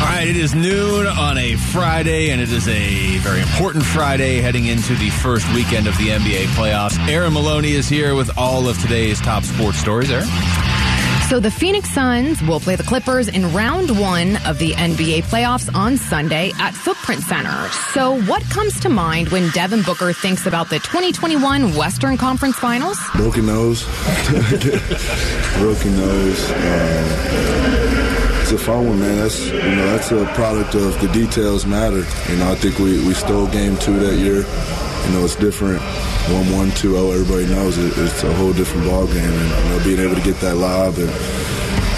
All right, it is noon on a Friday, and it is a very important Friday heading into the first weekend of the NBA playoffs. Aaron Maloney is here with all of today's top sports stories. Aaron? So the Phoenix Suns will play the Clippers in round one of the NBA playoffs on Sunday at Footprint Center. So what comes to mind when Devin Booker thinks about the 2021 Western Conference Finals? Broken nose. Broken nose. Uh, it's a fun one, man. That's you know that's a product of the details matter. You know, I think we, we stole game two that year. You know, it's different. One one two zero. Everybody knows it, it's a whole different ball game, and you know, being able to get that lob and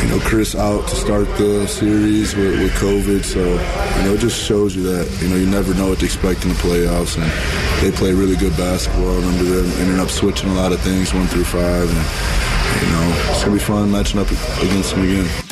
you know Chris out to start the series with, with COVID, so you know it just shows you that you know you never know what to expect in the playoffs, and they play really good basketball. Remember them ended up switching a lot of things one through five, and you know it's gonna be fun matching up against them again.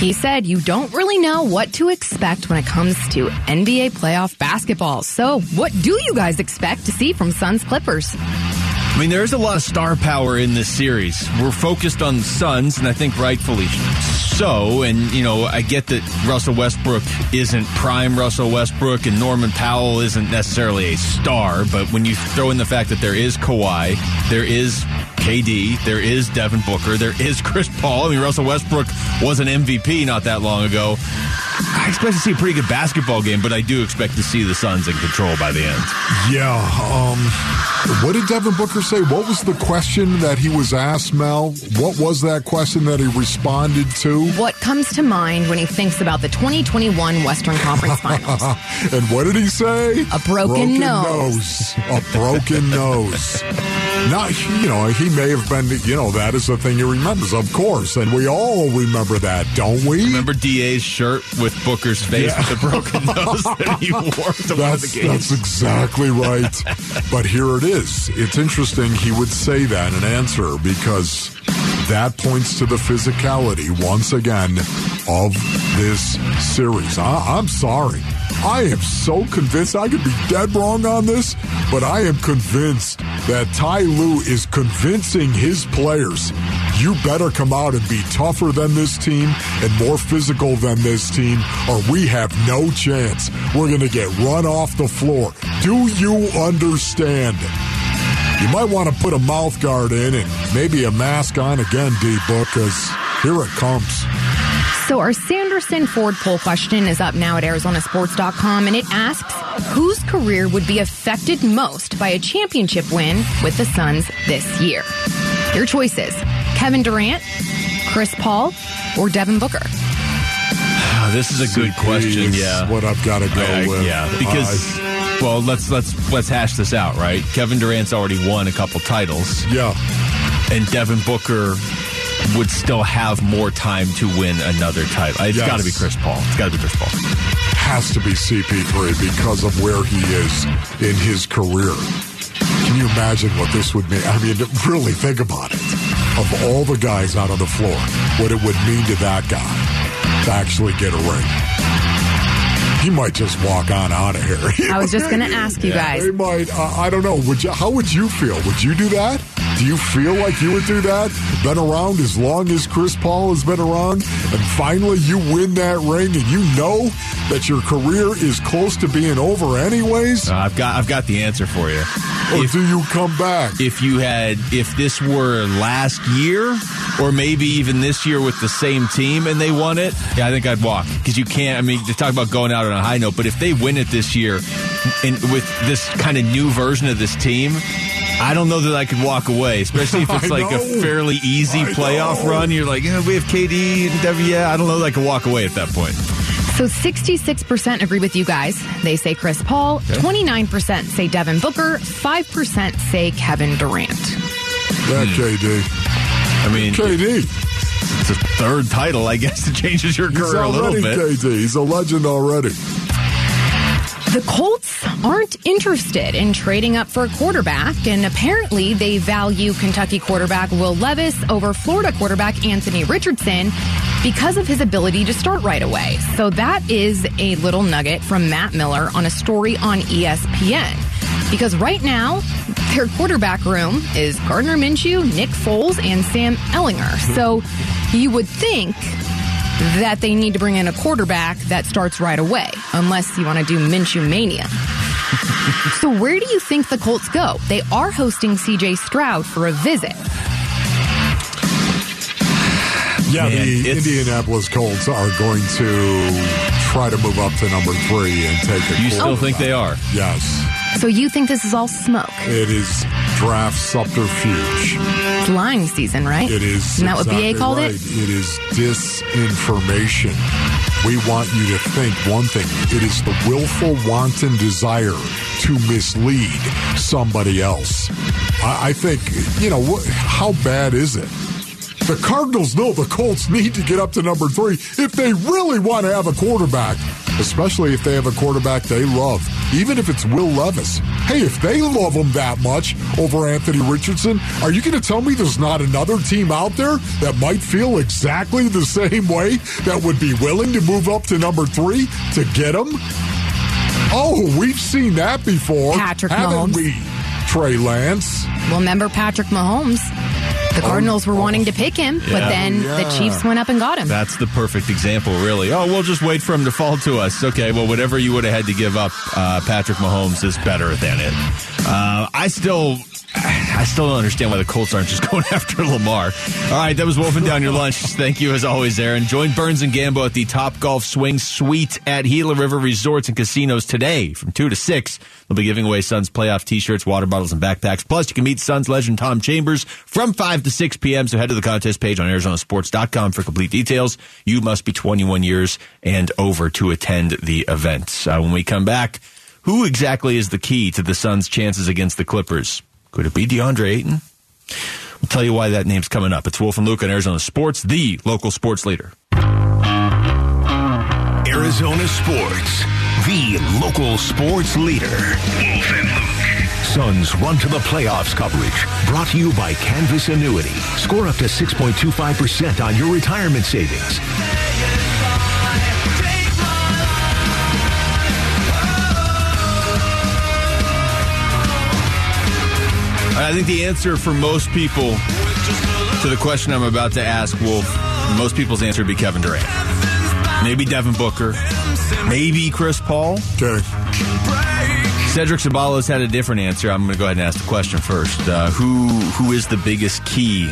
He said you don't really know what to expect when it comes to NBA playoff basketball. So, what do you guys expect to see from Suns Clippers? I mean, there's a lot of star power in this series. We're focused on the Suns, and I think rightfully so. And, you know, I get that Russell Westbrook isn't prime Russell Westbrook, and Norman Powell isn't necessarily a star. But when you throw in the fact that there is Kawhi, there is KD, there is Devin Booker, there is Chris Paul. I mean, Russell Westbrook was an MVP not that long ago. I expect to see a pretty good basketball game, but I do expect to see the Suns in control by the end. Yeah. Um, what did Devin Booker say? What was the question that he was asked, Mel? What was that question that he responded to? What comes to mind when he thinks about the 2021 Western Conference Finals? and what did he say? A broken, nose. nose. A broken nose. Not, you know, he may have been, you know, that is the thing he remembers, of course. And we all remember that, don't we? Remember DA's shirt with Booker's face Yeah. with the broken nose that he wore to of the That's, that's exactly right. but here it is. It's interesting he would say that and answer because that points to the physicality once again of this series. I, I'm sorry. I am so convinced. I could be dead wrong on this, but I am convinced that Ty Lue is convincing his players you better come out and be tougher than this team and more physical than this team, or we have no chance. We're going to get run off the floor. Do you understand? You might want to put a mouth guard in and maybe a mask on again, D Book, because here it comes. So our Sanderson Ford poll question is up now at ArizonaSports.com, and it asks whose career would be affected most by a championship win with the Suns this year. Your choices: Kevin Durant, Chris Paul, or Devin Booker. This is a good CP question. is Yeah, what I've got to go I- with. yeah, because well, let's let's let's hash this out, right? Kevin Durant's already won a couple titles, yeah, and Devin Booker would still have more time to win another title. It's Yes. got to be Chris Paul. It's got to be Chris Paul. has to be CP3 because of where he is in his career. Can you imagine what this would mean? I mean, really think about it. Of all the guys out on the floor, what it would mean to that guy to actually get a ring. He might just walk on out of here. I was just going to ask you guys. He might. Uh, I don't know. Would you? How would you feel? Would you do that? Do you feel like you would do that? Been around as long as Chris Paul has been around, and finally you win that ring, and you know that your career is close to being over, anyways. Uh, I've got I've got the answer for you. or If, do you come back? if you had if this were last year or maybe even this year with the same team and they won it, yeah, I think I'd walk because you can't. I mean, to talk about going out on a high note, but if they win it this year and with this kind of new version of this team. I don't know that I could walk away, especially if it's I like a fairly easy I playoff know. run. You're like, yeah, we have KD and Dev. Yeah, I don't know that I could walk away at that point. So 66% agree with you guys. They say Chris Paul. 29% say Devin Booker. 5% say Kevin Durant. That hmm. KD. I mean, KD. it's a third title, I guess it changes your He's career a little bit. KD. He's a legend already. The Colts aren't interested in trading up for a quarterback, and apparently they value Kentucky quarterback Will Levis over Florida quarterback Anthony Richardson because of his ability to start right away. So that is a little nugget from Matt Miller on a story on ESPN. Because right now, their quarterback room is Gardner Minshew, Nick Foles, and Sam Ehlinger. So you would think that they need to bring in a quarterback that starts right away, unless you want to do Minshew Mania. so, where do you think the Colts go? They are hosting CJ Stroud for a visit. Yeah, Man, the Indianapolis Colts are going to try to move up to number three and take a You still think they are? Yes. So, you think this is all smoke? It is draft subterfuge. It's lying season, right? It is. Isn't that what exactly BA called right. it? It is disinformation. We want you to think one thing. It is the willful, wanton desire to mislead somebody else. I, I think, you know, wh- how bad is it? The Cardinals know the Colts need to get up to number three if they really want to have a quarterback, especially if they have a quarterback they love, even if it's Will Levis. Hey, if they love him that much over Anthony Richardson, are you going to tell me there's not another team out there that might feel exactly the same way that would be willing to move up to number three to get him? Oh, we've seen that before. Patrick haven't Mahomes. we? Trey Lance. Well, remember Patrick Mahomes? The Cardinals were wanting to pick him, but then Yeah. the Chiefs went up and got him. That's the perfect example, really. Oh, we'll just wait for him to fall to us. Okay, well, whatever you would have had to give up, uh, Patrick Mahomes is better than it. Uh, I still, I still don't understand why the Colts aren't just going after Lamar. All right, that was wolfing down your lunch. Thank you as always, Aaron. Join Burns and Gambo at the Top Golf Swing Suite at Gila River Resorts and Casinos today from two to six. They'll be giving away Suns playoff T-shirts, water bottles, and backpacks. Plus, you can meet Suns legend Tom Chambers from five to six p.m. So head to the contest page on ArizonaSports.com for complete details. You must be 21 years and over to attend the event. Uh, when we come back, who exactly is the key to the Suns' chances against the Clippers? Could it be DeAndre Ayton? We'll tell you why that name's coming up. It's Wolf and Luke on Arizona Sports, the local sports leader. Arizona Sports, the local sports leader. Wolf and Luke. Suns run to the playoffs coverage. Brought to you by Canvas Annuity. Score up to 6.25% on your retirement savings. I think the answer for most people to the question I'm about to ask, Wolf, most people's answer would be Kevin Durant. Maybe Devin Booker. Maybe Chris Paul. Okay. Cedric Ceballos had a different answer. I'm going to go ahead and ask the question first. Uh, who who is the biggest key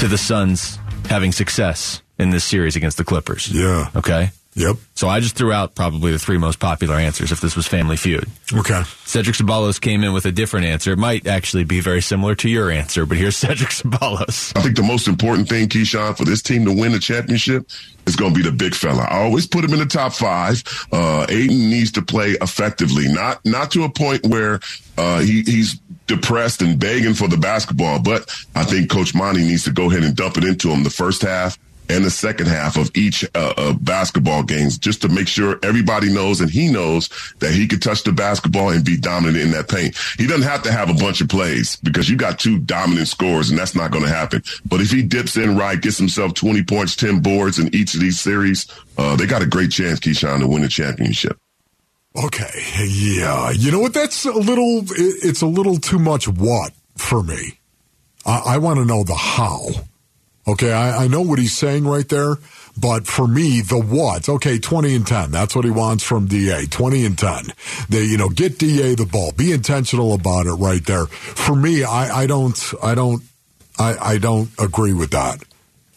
to the Suns having success in this series against the Clippers? Yeah. Okay. Yep. So I just threw out probably the three most popular answers if this was Family Feud. Okay. Cedric Ceballos came in with a different answer. It might actually be very similar to your answer, but here's Cedric Ceballos. I think the most important thing, Keyshawn, for this team to win the championship is going to be the big fella. I always put him in the top five. Uh, Ayton needs to play effectively, not not to a point where uh, he, he's depressed and begging for the basketball. But I think Coach Monty needs to go ahead and dump it into him the first half and the second half of each uh, basketball games, just to make sure everybody knows and he knows that he could touch the basketball and be dominant in that paint. He doesn't have to have a bunch of plays because you got two dominant scores and that's not going to happen. But if he dips in right, gets himself 20 points, 10 boards in each of these series, uh, they got a great chance, Keyshawn, to win the championship. Okay. Yeah. You know what? That's a little, it's a little too much what for me. I, I want to know the how. Okay. I, I know what he's saying right there, but for me, the what, okay, 20 and 10. That's what he wants from DA. 20 and 10. They, you know, get DA the ball. Be intentional about it right there. For me, I, I don't, I don't, I, I don't agree with that.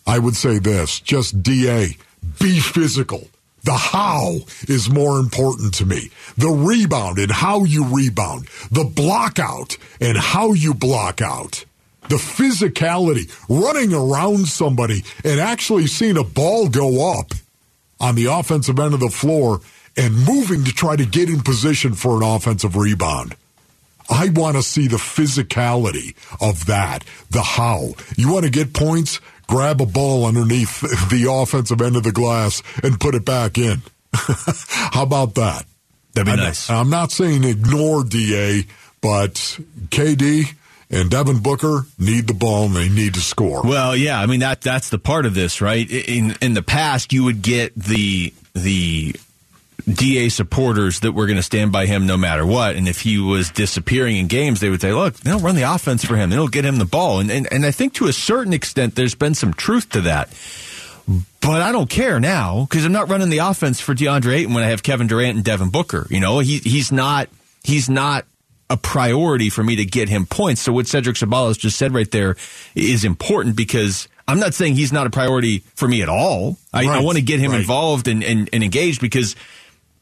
I would say this just DA, be physical. The how is more important to me. The rebound and how you rebound. The block out and how you block out. The physicality, running around somebody and actually seeing a ball go up on the offensive end of the floor and moving to try to get in position for an offensive rebound. I want to see the physicality of that, the how. You want to get points? grab a ball underneath the offensive end of the glass and put it back in. How about that? That'd be I'm, nice. I'm not saying ignore DA, but KD and Devin Booker need the ball and they need to score. Well, yeah, I mean that that's the part of this, right? In in the past, you would get the the DA supporters that were going to stand by him no matter what, and if he was disappearing in games, they would say, "Look, they'll run the offense for him. They'll get him the ball." And and and I think to a certain extent, there's been some truth to that. But I don't care now because I'm not running the offense for DeAndre Ayton when I have Kevin Durant and Devin Booker. You know, he he's not he's not a priority for me to get him points. So what Cedric Ceballos just said right there is important because I'm not saying he's not a priority for me at all. I, Right, I want to get him right. involved and, and, and engaged because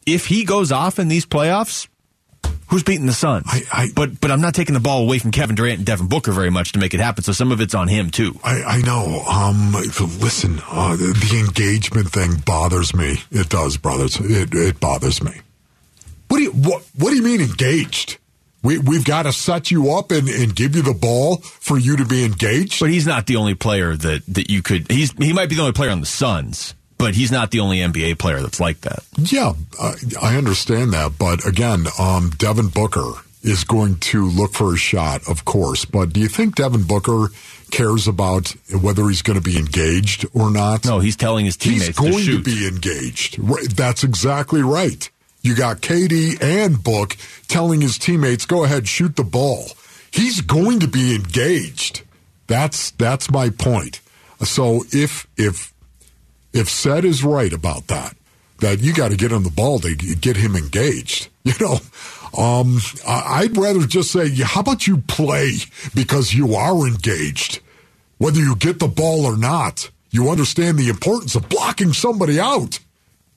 if he goes off in these playoffs, who's beating the Suns? I- I- but but I'm not taking the ball away from Kevin Durant and Devin Booker very much to make it happen. So some of it's on him too. I, I know. Um, listen, uh, the, the engagement thing bothers me. It does, brothers. It, it bothers me. What do you what, what do you mean engaged? We we've got to set you up and, and give you the ball for you to be engaged. But he's not the only player that, that you could. He's he might be the only player on the Suns, but he's not the only NBA player that's like that. Yeah, I, I understand that, but again, um, Devin Booker is going to look for a shot, of course. But do you think Devin Booker cares about whether he's going to be engaged or not? No, he's telling his teammates He's going to to, be engaged. That's exactly right. You got KD and Book telling his teammates, "Go ahead, shoot the ball." He's going to be engaged. That's that's my point. So if if if said is right about that, that you got to get him the ball to get him engaged. You know, um, I'd rather just say, how about you play because you are engaged, whether you get the ball or not. You understand the importance of blocking somebody out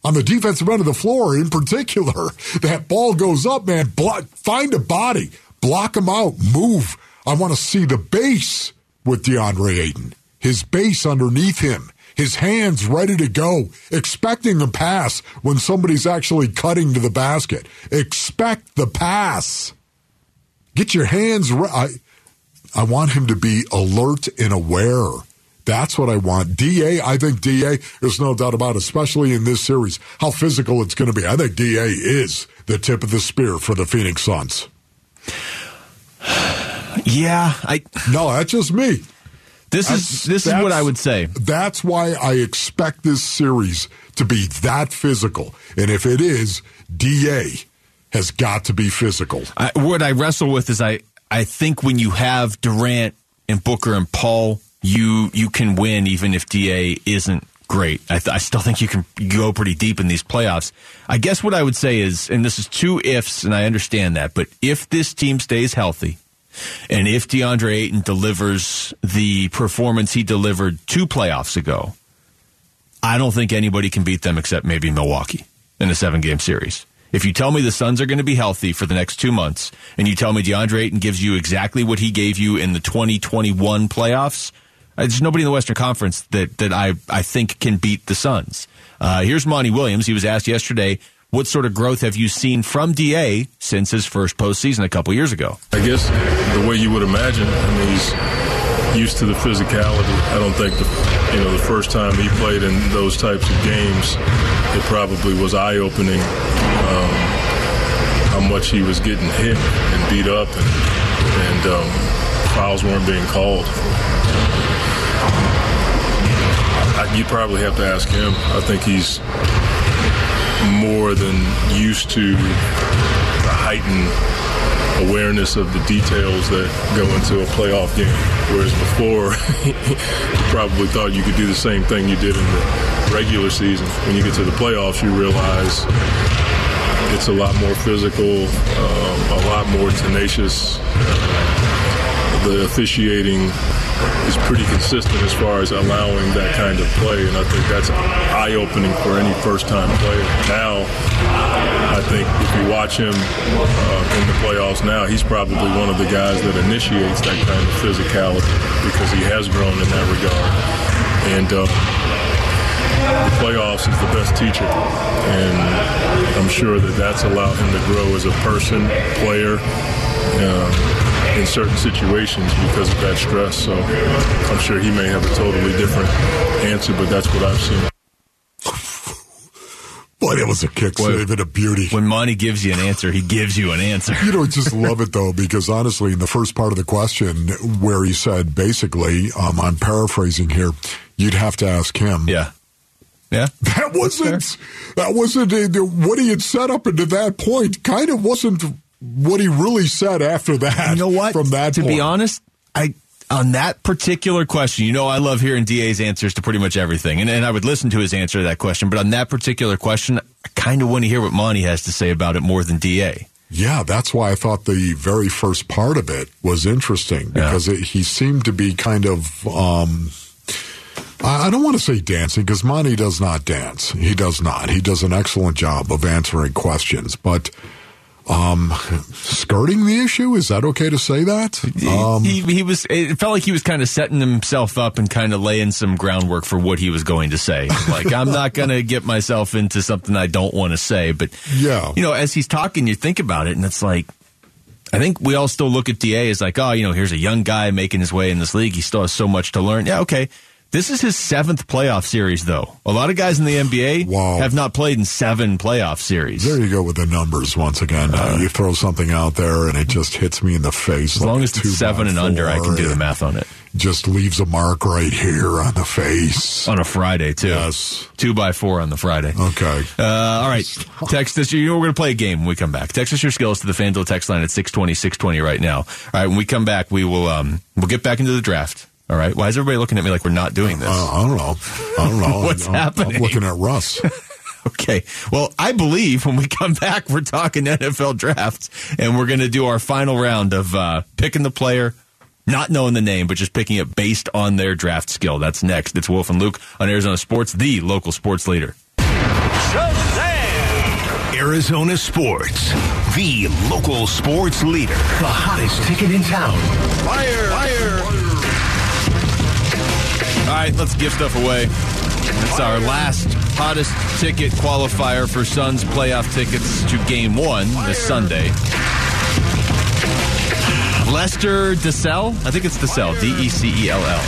on the defensive end of the floor, in particular. That ball goes up, man. Block, find a body, block him out, move. I want to see the base with DeAndre Ayton, his base underneath him, his hands ready to go, expecting a pass when somebody's actually cutting to the basket. Expect the pass. Get your hands. I, I want him to be alert and aware. That's what I want. DA, I think DA, there's no doubt about it, especially in this series, how physical it's going to be. I think DA is the tip of the spear for the Phoenix Suns. Yeah, I. No, that's just me. This That's- is this is what I would say. That's why I expect this series to be that physical. And if it is, DA has got to be physical. I, what I wrestle with is I I think when you have Durant and Booker and Paul, you you can win even if Da isn't great. I, th- I still think you can go pretty deep in these playoffs. I guess what I would say is, and this is two ifs, and I understand that, but if this team stays healthy. And if DeAndre Ayton delivers the performance he delivered two playoffs ago, I don't think anybody can beat them except maybe Milwaukee in a seven game series. If you tell me the Suns are going to be healthy for the next two months, and you tell me DeAndre Ayton gives you exactly what he gave you in the 2021 playoffs, there's nobody in the Western Conference that, that I, I think can beat the Suns. Uh, here's Monty Williams. He was asked yesterday, what sort of growth have you seen from DA since his first postseason a couple years ago? I guess the way you would imagine. I mean, he's used to the physicality. I don't think the you know the first time he played in those types of games, it probably was eye opening. Um, how much he was getting hit and beat up, and, and um, fouls weren't being called. You probably have to ask him. I think he's more than used to the heightened awareness of the details that go into a playoff game. Whereas before, you probably thought you could do the same thing you did in the regular season. When you get to the playoffs, you realize it's a lot more physical, um, a lot more tenacious. The officiating is pretty consistent as far as allowing that kind of play, and I think that's eye-opening for any first-time player. Now, I think if you watch him uh, in the playoffs now, he's probably one of the guys that initiates that kind of physicality because he has grown in that regard. And uh, the playoffs is the best teacher, and I'm sure that that's allowed him to grow as a person, player. Uh, in certain situations because of that stress. So I'm sure he may have a totally different answer, but that's what I've seen. Boy, that was a kick Boy, save and a beauty. When Monty gives you an answer, he gives you an answer. You know, I just love it though, because honestly, in the first part of the question, where he said basically, um, I'm paraphrasing here, you'd have to ask him. Yeah. Yeah. That wasn't, that wasn't uh, what he had set up into that point. Kind of wasn't what he really said after that. You know what? From that to point. be honest, I on that particular question, you know, I love hearing DA's answers to pretty much everything, and, and I would listen to his answer to that question. But on that particular question, I kind of want to hear what Monty has to say about it more than Da. Yeah, that's why I thought the very first part of it was interesting because it, he seemed to be kind of. Um, I I don't want to say dancing because Monty does not dance. He does not. He does an excellent job of answering questions, but um, skirting the issue is that okay to say that? Um, he, he was. It felt like he was kind of setting himself up and kind of laying some groundwork for what he was going to say. Like I'm not going to get myself into something I don't want to say. But Yeah. you know, as he's talking, you think about it, and it's like. I think we all still look at DA as like, oh, you know, here's a young guy making his way in this league. He still has so much to learn. Yeah, okay. This is his seventh playoff series, though. A lot of guys in the NBA Wow. have not played in seven playoff series. there you go with the numbers once again. Uh, you throw something out there and it just hits me in the face. as long as it's seven and under, I can do the math on it. Just leaves a mark right here on the face. On a Friday, too. Yes. Two by four on the Friday. Okay. Uh, all right. Text us. You know, we're going to play a game when we come back. Text us your skills to the FanDuel text line at 620, 620 right now. All right. When we come back, we will, um, we'll get back into the draft. All right. Why is everybody looking at me like we're not doing this? Uh, I don't know. I don't know. What's I'm, happening? I'm looking at Russ. Okay. Well, I believe when we come back, we're talking NFL drafts and we're going to do our final round of uh, picking the player, not knowing the name, but just picking it based on their draft skill. That's next. It's Wolf and Luke on Arizona Sports, the local sports leader. Arizona Sports, the local sports leader. The hottest ticket in town. Fire! Fire! All right, let's give stuff away. It's our last hottest ticket qualifier for Suns playoff tickets to game one this Sunday. Lester DeSell? I think it's DeSell. D E C E L L.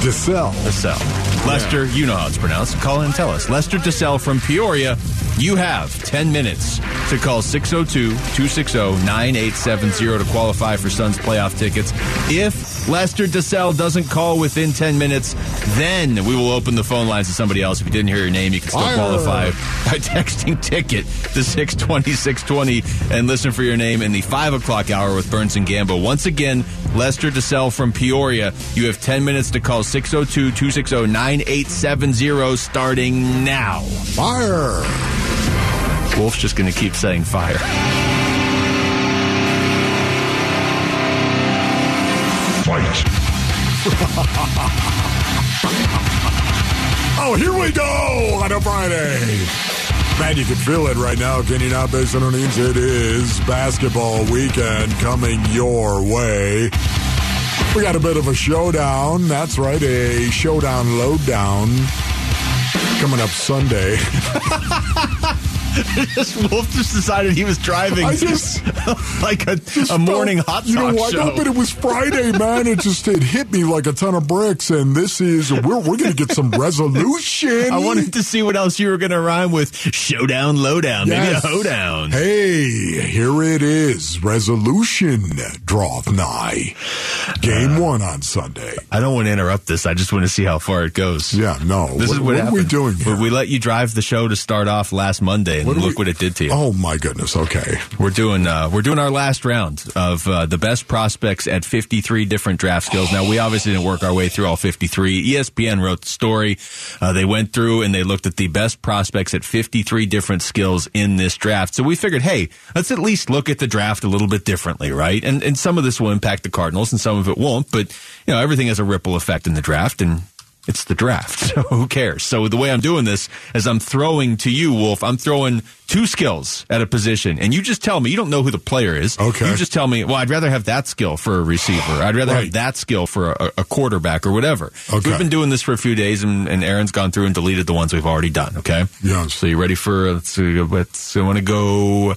DeSell. DeSell. Lester, you know how it's pronounced. Call in and tell us. Lester DeSell from Peoria. You have 10 minutes to call 602 260 9870 to qualify for Suns playoff tickets. If Lester DeSell doesn't call within 10 minutes, then we will open the phone lines to somebody else. If you didn't hear your name, you can still qualify by texting ticket to 620 620 and listen for your name in the 5 o'clock hour with Burns and Gambo. Once again, Lester DeSell from Peoria. You have 10 minutes to call 602 260 9870 starting now. Fire. Wolf's just going to keep saying fire. Oh, here we go on a Friday. Man, you can feel it right now. Can you not, based on our needs? It is basketball weekend coming your way. We got a bit of a showdown. That's right, a showdown lowdown coming up Sunday. This wolf just decided he was driving I just- like a, a morning hot You know show. No, but it was Friday, man. It just it hit me like a ton of bricks, and this is we're we're gonna get some resolution. I wanted to see what else you were going to rhyme with. Showdown, lowdown, Yes. maybe a hoedown. Hey, here it is. Resolution draweth nigh. Game one on Sunday. I don't want to interrupt this. I just want to see how far it goes. Yeah, no. This what, is what, what are we doing here? We let you drive the show to start off last Monday, and What look we- what it did to you. Oh my goodness. Okay. We're doing uh, we're doing our last round of uh, the best prospects at 53 different draft skills. Now we obviously didn't work our way through all 53. ESPN wrote the story. Uh, they went through and they looked at the best prospects at 53 different skills in this draft. So we figured, hey, let's at least look at the draft a little bit differently, right? And and some of this will impact the Cardinals and some of it won't, but you know everything has a ripple effect in the draft and. It's the draft, so who cares? So the way I'm doing this is I'm throwing to you, Wolf. I'm throwing two skills at a position, and you just tell me you don't know who the player is. Okay. You just tell me. Well, I'd rather have that skill for a receiver. I'd rather Right. have that skill for a, a quarterback or whatever. Okay. We've been doing this for a few days, and, and Aaron's gone through and deleted the ones we've already done. Okay. Yes. So you ready for? Let's see. Let's. I want to go.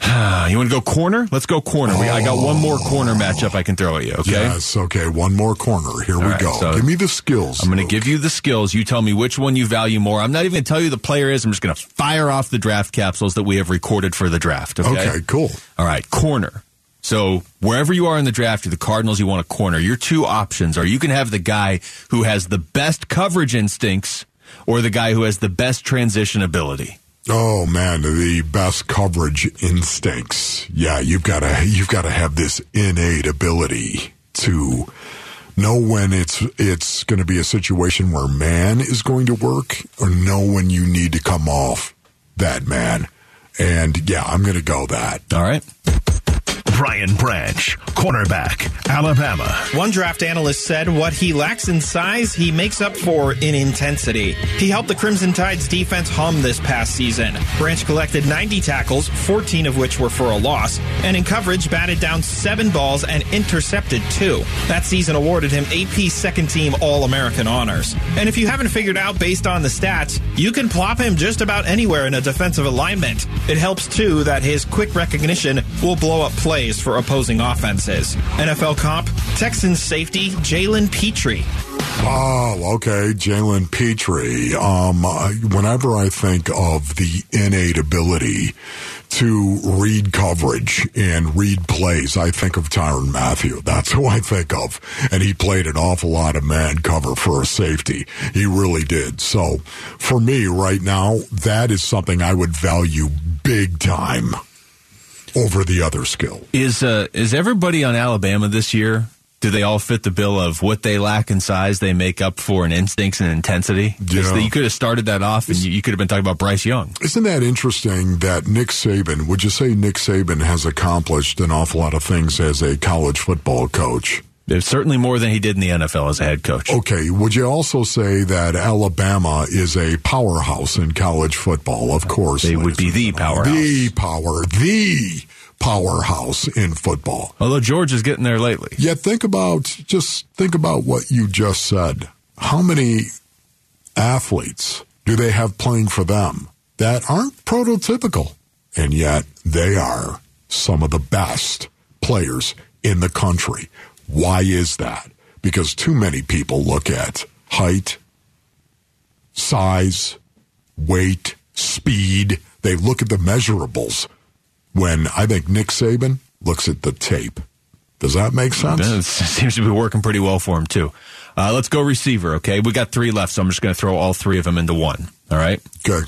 you want to go corner? Let's go corner. We, I got one more corner matchup I can throw at you. Okay. Yes. Okay. One more corner. Here we right, go. so Give me the skills. I'm going to give you the skills. You tell me which one you value more. I'm not even going to tell you the player is. I'm just going to fire off the draft capsules that we have recorded for the draft. Okay. Okay. Cool. All right. Corner. So wherever you are in the draft, you're the Cardinals, you want a corner. Your two options are you can have the guy who has the best coverage instincts or the guy who has the best transition ability. Oh man, the best coverage instincts. Yeah, you've got to you've got to have this innate ability to know when it's it's going to be a situation where man is going to work or know when you need to come off that man. And yeah, I'm going to go that. All right. Brian Branch, cornerback, Alabama. One draft analyst said what he lacks in size, he makes up for in intensity. He helped the Crimson Tide's defense hum this past season. Branch collected 90 tackles, 14 of which were for a loss, and in coverage batted down seven balls and intercepted two. That season awarded him AP second team All American honors. And if you haven't figured out based on the stats, you can plop him just about anywhere in a defensive alignment. It helps too that his quick recognition will blow up plays for opposing offenses. NFL comp, Texans safety Jalen Pitre. Oh, okay, Jalen Pitre. Um, uh, whenever I think of the innate ability to read coverage and read plays, I think of Tyrann Mathieu. That's who I think of, and he played an awful lot of man cover for a safety. He really did. So, for me right now, that is something I would value big time over the other skill. Is uh, is everybody on Alabama this year? Do they all fit the bill of what they lack in size, they make up for in instincts and intensity? 'Cause Yeah. You could have started that off, and you, you could have been talking about Bryce Young. Isn't that interesting that Nick Saban, would you say Nick Saban has accomplished an awful lot of things as a college football coach? It's certainly more than he did in the NFL as a head coach. Okay, would you also say that Alabama is a powerhouse in college football? Of course. They would be the powerhouse. The power, the powerhouse in football. Although George is getting there lately. Yet think about, just think about what you just said. How many athletes do they have playing for them that aren't prototypical? And yet they are some of the best players in the country. Why is that? Because too many people look at height, size, weight, speed. They look at the measurables when I think Nick Saban looks at the tape. Does that make sense? It seems to be working pretty well for him too. Uh, let's go receiver. Okay, we got three left, so I'm just going to throw all three of them into one. All right. Okay.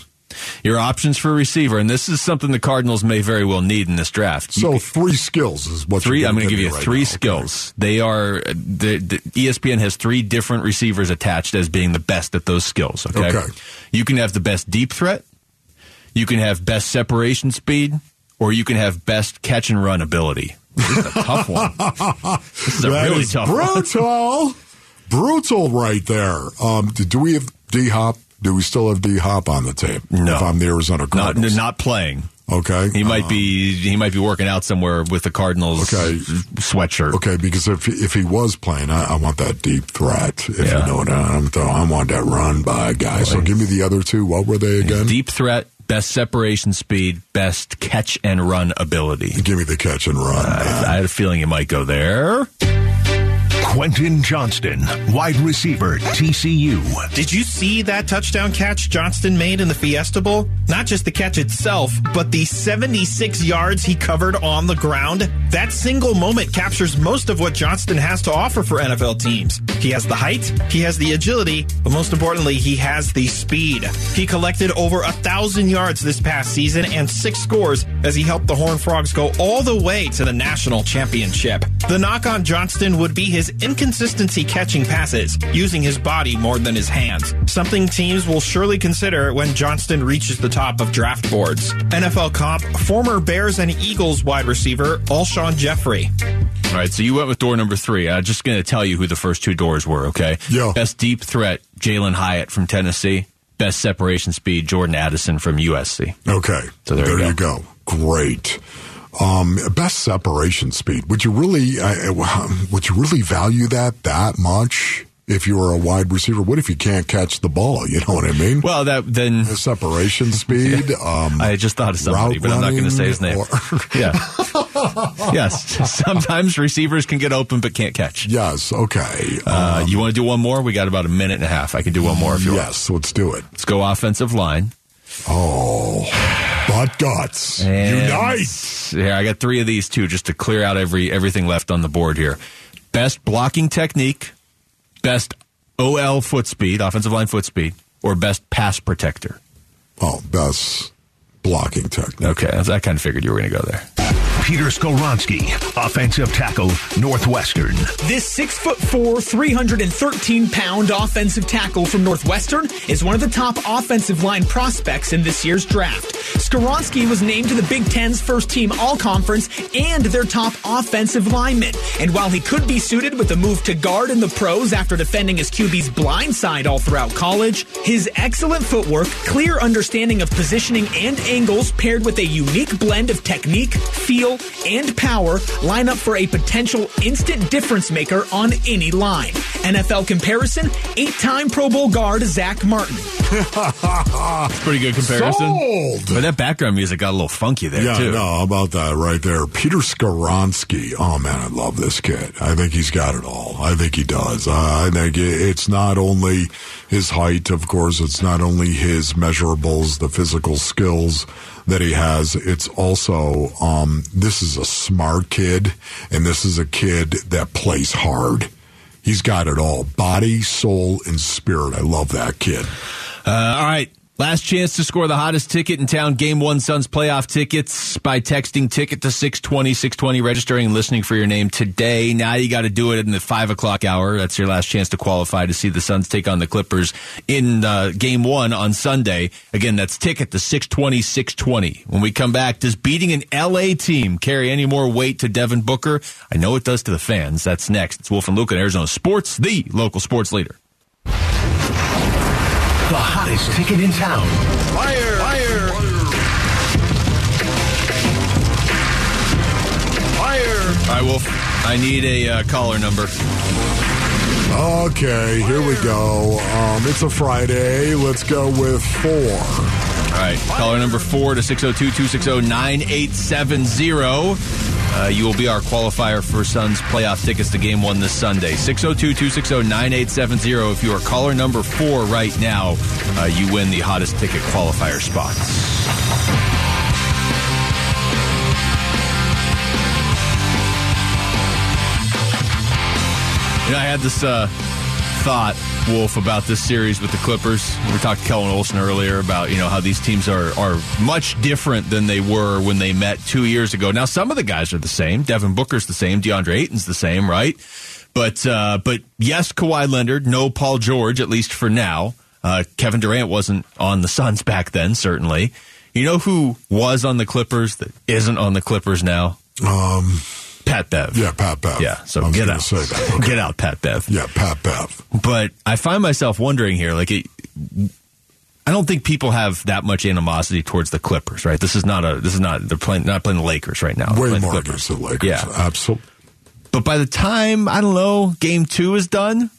Your options for receiver, and this is something the Cardinals may very well need in this draft. You So three skills is what three. You're I'm going to give you right three now. skills. They are the, the ESPN has three different receivers attached as being the best at those skills. Okay? Okay. you can have the best deep threat, you can have best separation speed, or you can have best catch and run ability. This is a tough one. This is a That really is tough one. brutal, brutal right there. Um, do we have D Hop? Do we still have D Hop on the tape? No. If I'm the Arizona Not Cardinals, not playing. okay. He might Uh, be he might be working out somewhere with the Cardinals Okay. sweatshirt. Okay, because if if he was playing, I, I want that deep threat. If Yeah. you know what I'm talking, I want that run by guy. So give me the other two. What were they again? Deep threat, best separation speed, best catch and run ability. Give me the catch and run. man. I had a feeling you might go there. Quentin Johnston, wide receiver, TCU. Did you see that touchdown catch Johnston made in the Fiesta Bowl? Not just the catch itself, but the 76 yards he covered on the ground. That single moment captures most of what Johnston has to offer for NFL teams. He has the height, he has the agility, but most importantly, he has the speed. He collected over a thousand yards this past season and six scores as he helped the Horned Frogs go all the way to the national championship. The knock on Johnston would be his inconsistency catching passes, using his body more than his hands. Something teams will surely consider when Johnston reaches the top of draft boards. NFL comp, former Bears and Eagles wide receiver, Alshon Jeffery. All right, so you went with door number three. I'm just going to tell you who the first two doors were, okay? Yeah. Best deep threat, Jalin Hyatt from Tennessee. Best separation speed, Jordan Addison from USC. Okay. So there you you go. Great. Um, best separation speed. Would you really, uh, would you really value that that much? if you are a wide receiver. What if you can't catch the ball? You know what I mean? Well, that then the separation speed. Um, I just thought of somebody, but I'm not going to say his name. or- yeah. yes. Sometimes receivers can get open but can't catch. yes. Okay. Uh, you want to do one more? We got about a minute and a half. I can do one more if you want. yes. Let's do it. Let's go offensive line. Oh, butt guts And- unite. Yeah, I got three of these too, just to clear out every everything left on the board here. Best blocking technique, best OL foot speed, offensive line foot speed, or best pass protector. Oh, best blocking technique. Okay, I kind of figured you were going to go there. Peter Skoronski, offensive tackle, Northwestern. This six foot four, 313 pound offensive tackle from Northwestern is one of the top offensive line prospects in this year's draft. Skoronski was named to the Big Ten's first team all conference and their top offensive lineman. And while he could be suited with a move to guard in the pros after defending his QB's blind side all throughout college, his excellent footwork, clear understanding of positioning and angles paired with a unique blend of technique, feel, and power line up for a potential instant difference maker on any line. NFL comparison, eight-time Pro Bowl guard Zack Martin. Pretty good comparison. Sold. But that background music got a little funky there Yeah, too. no, about that right there. Peter Skoronski. Oh man, I love this kid. I think he's got it all. I think he does. Uh, I think it's not only his height, of course, it's not only his measurables, the physical skills that he has. It's also, um, this is a smart kid and this is a kid that plays hard. He's got it all. Body, soul, and spirit. I love that kid. Uh, all right. Last chance to score the hottest ticket in town, Game One Suns playoff tickets by texting ticket to 620, 620, registering and listening for your name today. Now you got to do it in the five o'clock hour. That's your last chance to qualify to see the Suns take on the Clippers in uh, Game One on Sunday. Again, that's ticket to 620, 620. When we come back, does beating an LA team carry any more weight to Devin Booker? I know it does to the fans. That's next. It's Wolf and Luke in Arizona Sports, the local sports leader. The hottest ticket in town. Fire! Fire! Fire! All right, Wolf. I need a uh, caller number. Okay, here we go. Um, it's a Friday. Let's go with four. All right, caller number four to 602 260 9870. Uh, You will be our qualifier for Suns playoff tickets to game one this Sunday. 602 260 9870. If you are caller number four right now, uh, you win the hottest ticket qualifier spots. You know, I had this uh, thought, Wolf, about this series with the Clippers. We talked to Kellan Olson earlier about you know how these teams are are much different than they were when they met two years ago. Now, some of the guys are the same. Devin Booker's the same. DeAndre Ayton's the same, right? But uh, but yes, Kawhi Leonard, no Paul George, at least for now. Uh, Kevin Durant wasn't on the Suns back then, certainly. You know who was on the Clippers that isn't on the Clippers now? Um, Pat Bev. yeah, Pat Bev. Yeah, so get out. Okay. Get out, Pat Bev. Yeah, Pat Bev. But I find myself wondering here, like, it, I don't think people have that much animosity towards the Clippers, right? This is not a, this is not, they're playing, not playing the Lakers right now. Way playing the more Clippers. against the Lakers. Yeah. absolutely. But by the time, I don't know, game two is done,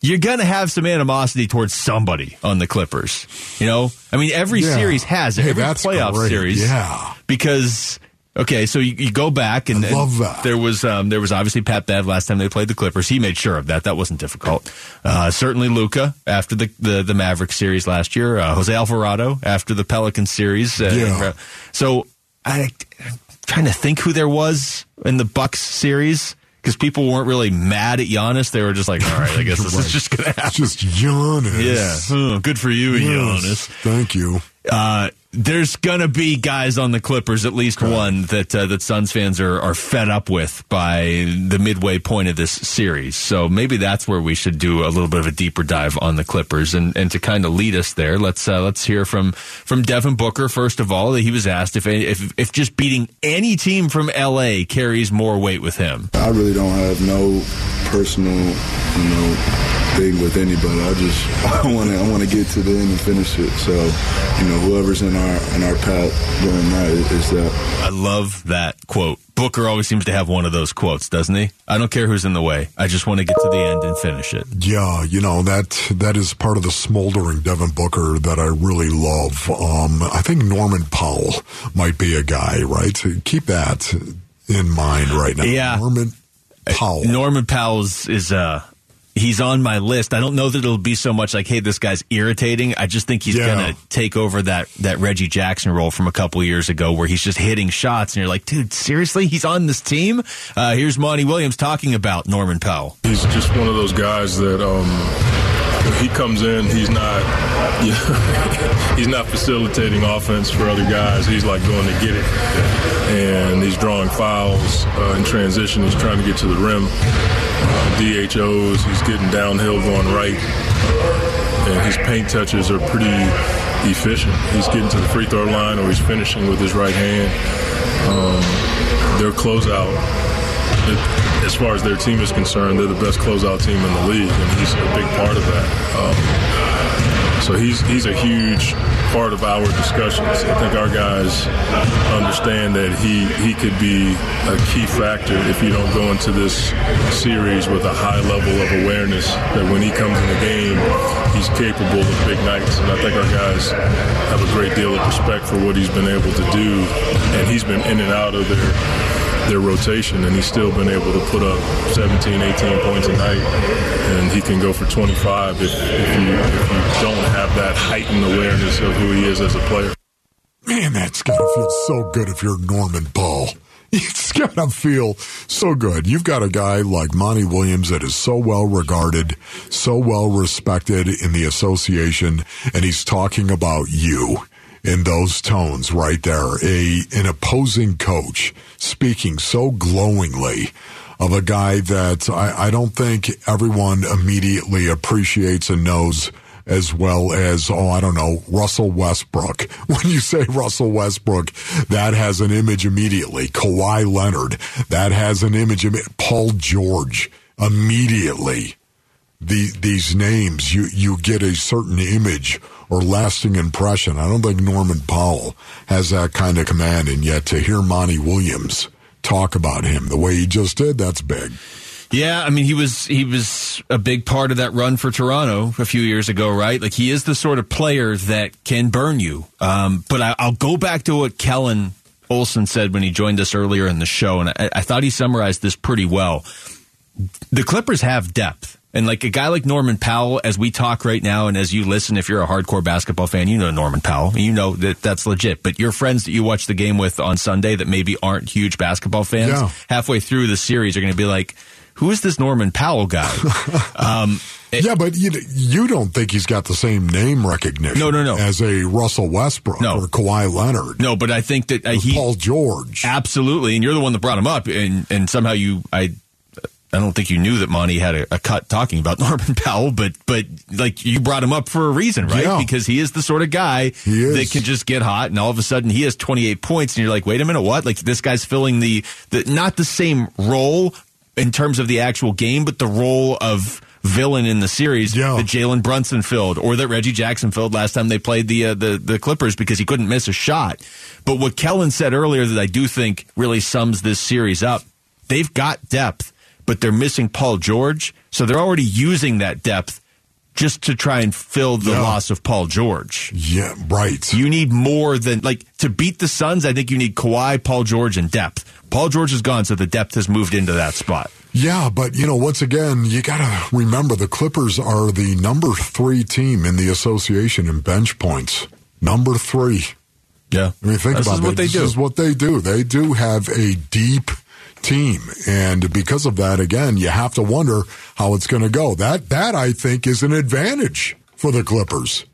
you're going to have some animosity towards somebody on the Clippers. You know? I mean, every Yeah. series has it. Hey, every playoff great. series. Yeah. Because, okay, so you, you go back and, I and love that. there was um, there was obviously Pat Bev last time they played the Clippers. He made sure of that. That wasn't difficult. Uh, certainly Luka after the, the, the Maverick series last year. Uh, Jose Alvarado after the Pelicans series. Uh, Yeah. So I, I'm trying to think who there was in the Bucks series because people weren't really mad at Giannis. They were just like, all right, I guess this Right. is just going to It's happen. just Giannis. Yeah, Oh, good for you, Yes. Giannis. Thank you. Uh, there's gonna be guys on the Clippers, at least one that uh, that Suns fans are are fed up with by the midway point of this series. So maybe that's where we should do a little bit of a deeper dive on the Clippers, and, and to kind of lead us there, let's uh, let's hear from from Devin Booker first of all. That he was asked if if if just beating any team from LA carries more weight with him. I really don't have no personal, you know, thing with anybody. I just I want to I want to get to the end and finish it. So, you know, whoever's in our in our path doing that is that. I love that quote. Booker always seems to have one of those quotes, doesn't he? I don't care who's in the way. I just want to get to the end and finish it. Yeah, you know that that is part of the smoldering Devin Booker that I really love. Um, I think Norman Powell might be a guy, right? Keep that in mind right now. Yeah, Norman Powell. Norman Powell's is uh he's on my list. I don't know that it'll be so much like, hey, this guy's irritating. I just think he's Yeah. gonna take over that that Reggie Jackson role from a couple years ago, where he's just hitting shots, and you're like, dude, seriously, he's on this team. Uh, here's Monty Williams talking about Norman Powell. He's just one of those guys that um, he comes in, he's not you know, he's not facilitating offense for other guys. He's like going to get it, and he's drawing fouls uh, in transition. He's trying to get to the rim. Uh, DHOs. He's getting downhill, going right, and his paint touches are pretty efficient. He's getting to the free throw line, or he's finishing with his right hand. Um, their closeout as far as their team is concerned, they're the best closeout team in the league, and he's a big part of that. Um, so he's he's a huge part of our discussions. I think our guys understand that he he could be a key factor if you don't go into this series with a high level of awareness that when he comes in the game, he's capable of big nights. And I think our guys have a great deal of respect for what he's been able to do, and he's been in and out of their their rotation, and he's still been able to put up 17, 18 points a night, and he can go for 25 if, if, you, if you don't have that heightened awareness of who he is as a player. Man, that's to feel so good if you're Norman Powell. It's to feel so good. You've got a guy like Monty Williams that is so well regarded, so well respected in the association, and he's talking about you in those tones right there. A an opposing coach speaking so glowingly of a guy that I, I don't think everyone immediately appreciates and knows as well as, oh, I don't know, Russell Westbrook. When you say Russell Westbrook, that has an image immediately. Kawhi Leonard, that has an image. Paul George, immediately. The, these names, you, you get a certain image or lasting impression. I don't think Norman Powell has that kind of command, and yet to hear Monty Williams talk about him the way he just did, that's big. Yeah, I mean he was he was a big part of that run for Toronto a few years ago, right? Like he is the sort of player that can burn you. Um, but I, I'll go back to what Kellan Olson said when he joined us earlier in the show, and I, I thought he summarized this pretty well. The Clippers have depth. And like a guy like Norman Powell, as we talk right now, and as you listen, if you're a hardcore basketball fan, you know Norman Powell. You know that that's legit. But your friends that you watch the game with on Sunday that maybe aren't huge basketball fans, Yeah. halfway through the series are going to be like, who is this Norman Powell guy? um, yeah, but you, you don't think he's got the same name recognition No, no, no. as a Russell Westbrook No. or Kawhi Leonard. no, but I think that uh, he Paul George. absolutely, and you're the one that brought him up, and and somehow you I. I don't think you knew that Monty had a, a cut talking about Norman Powell, but but like you brought him up for a reason, right? Yeah. Because he is the sort of guy that can just get hot, and all of a sudden he has 28 points, and you're like, wait a minute, what? Like this guy's filling the, the not the same role in terms of the actual game, but the role of villain in the series Yeah. that Jalen Brunson filled, or that Reggie Jackson filled last time they played the uh, the the Clippers because he couldn't miss a shot. But what Kellan said earlier that I do think really sums this series up, they've got depth, but they're missing Paul George, so they're already using that depth just to try and fill the Yeah. loss of Paul George. Yeah, right. You need more than like to beat the Suns. I think you need Kawhi, Paul George, and depth. Paul George is gone, so the depth has moved into that spot. Yeah, but you know, once again, you got to remember the Clippers are the number three team in the association in bench points. Number three. Yeah, I mean, think this about is it. what they this do. is what they do. They do have a deep team, and because of that, again, you have to wonder how it's going to go. That that I think is an advantage for the Clippers.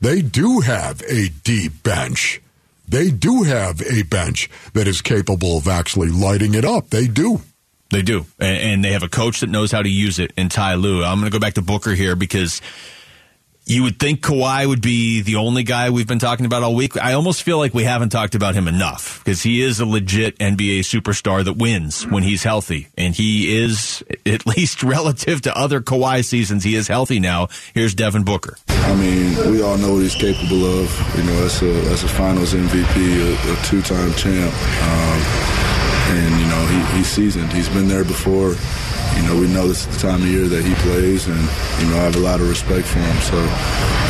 They do have a deep bench. They do have a bench that is capable of actually lighting it up. They do. They do, and, and they have a coach that knows how to use it in Ty Lue. I'm going to go back to Booker here because you would think Kawhi would be the only guy we've been talking about all week. I almost feel like we haven't talked about him enough because he is a legit NBA superstar that wins when he's healthy. And he is, at least relative to other Kawhi seasons, he is healthy now. Here's Devin Booker. I mean, we all know what he's capable of. You know, as a, a finals MVP, a, a two time champ. Um, and, you know, he, he's seasoned. He's been there before you know, we know this is the time of year that he plays, and, you know, I have a lot of respect for him. So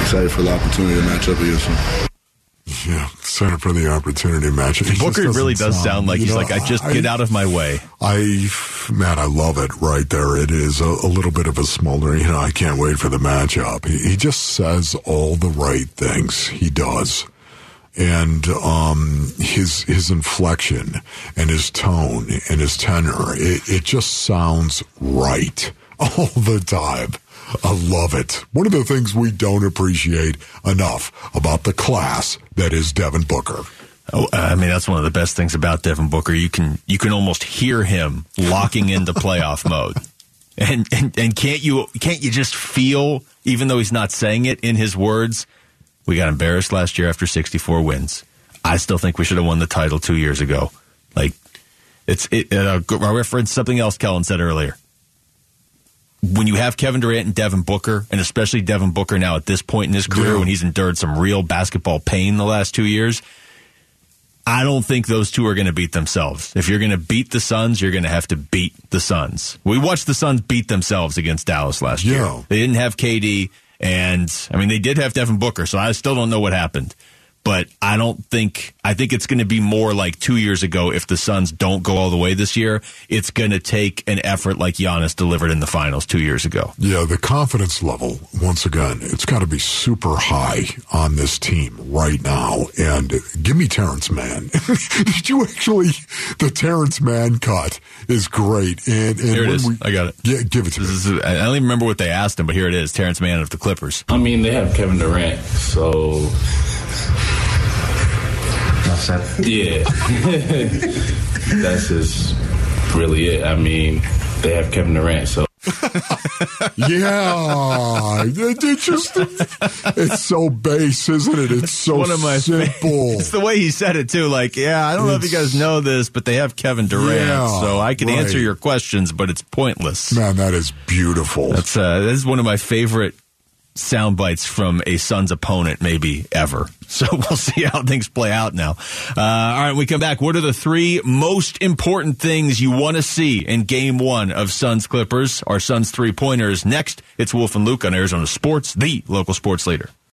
excited for the opportunity to match up against him. Yeah, excited for the opportunity to match. It Booker really does sound, sound like he's know, like, I just I, get out of my way. I, man, I love it right there. It is a, a little bit of a smoldering, you know, I can't wait for the matchup. He, he just says all the right things. He does and um, his his inflection and his tone and his tenor. It, it just sounds right all the time. I love it. One of the things we don't appreciate enough about the class that is Devin Booker. Oh, I mean, that's one of the best things about Devin Booker. You can you can almost hear him locking into playoff mode, and, and and can't you can't you just feel, even though he's not saying it in his words, we got embarrassed last year after 64 wins. I still think we should have won the title two years ago. Like, it's, it, uh, I reference something else Kellan said earlier. When you have Kevin Durant and Devin Booker, and especially Devin Booker now at this point in his career when he's endured some real basketball pain the last two years, I don't think those two are going to beat themselves. If you're going to beat the Suns, you're going to have to beat the Suns. We watched the Suns beat themselves against Dallas last yeah. year. They didn't have KD. And I mean, they did have Devin Booker, so I still don't know what happened but I don't think I think it's going to be more like two years ago. If the Suns don't go all the way this year, it's going to take an effort like Giannis delivered in the finals two years ago. Yeah, the confidence level once again, it's got to be super high on this team right now. And give me Terance Mann. Did you actually? The Terance Mann cut is great. And, and here it is. We, I got it. Yeah, give it to this me. Is, I don't even remember what they asked him, but here it is. Terance Mann of the Clippers. I mean, they have Kevin Durant, so yeah. That's just really it. I mean, they have Kevin Durant, so. yeah, it, just it's so base, isn't it? It's so one of my simple. It's the way he said it too. Like, yeah, I don't it's, know if you guys know this, but they have Kevin Durant, yeah, so I can right. answer your questions, but it's pointless. Man, that is beautiful. That's uh, that is one of my favorite sound bites from a Suns opponent, maybe ever. So we'll see how things play out now. Uh, all right, we come back. What are the three most important things you want to see in game one of Suns Clippers? Our Suns three pointers. Next, it's Wolf and Luke on Arizona Sports, the local sports leader.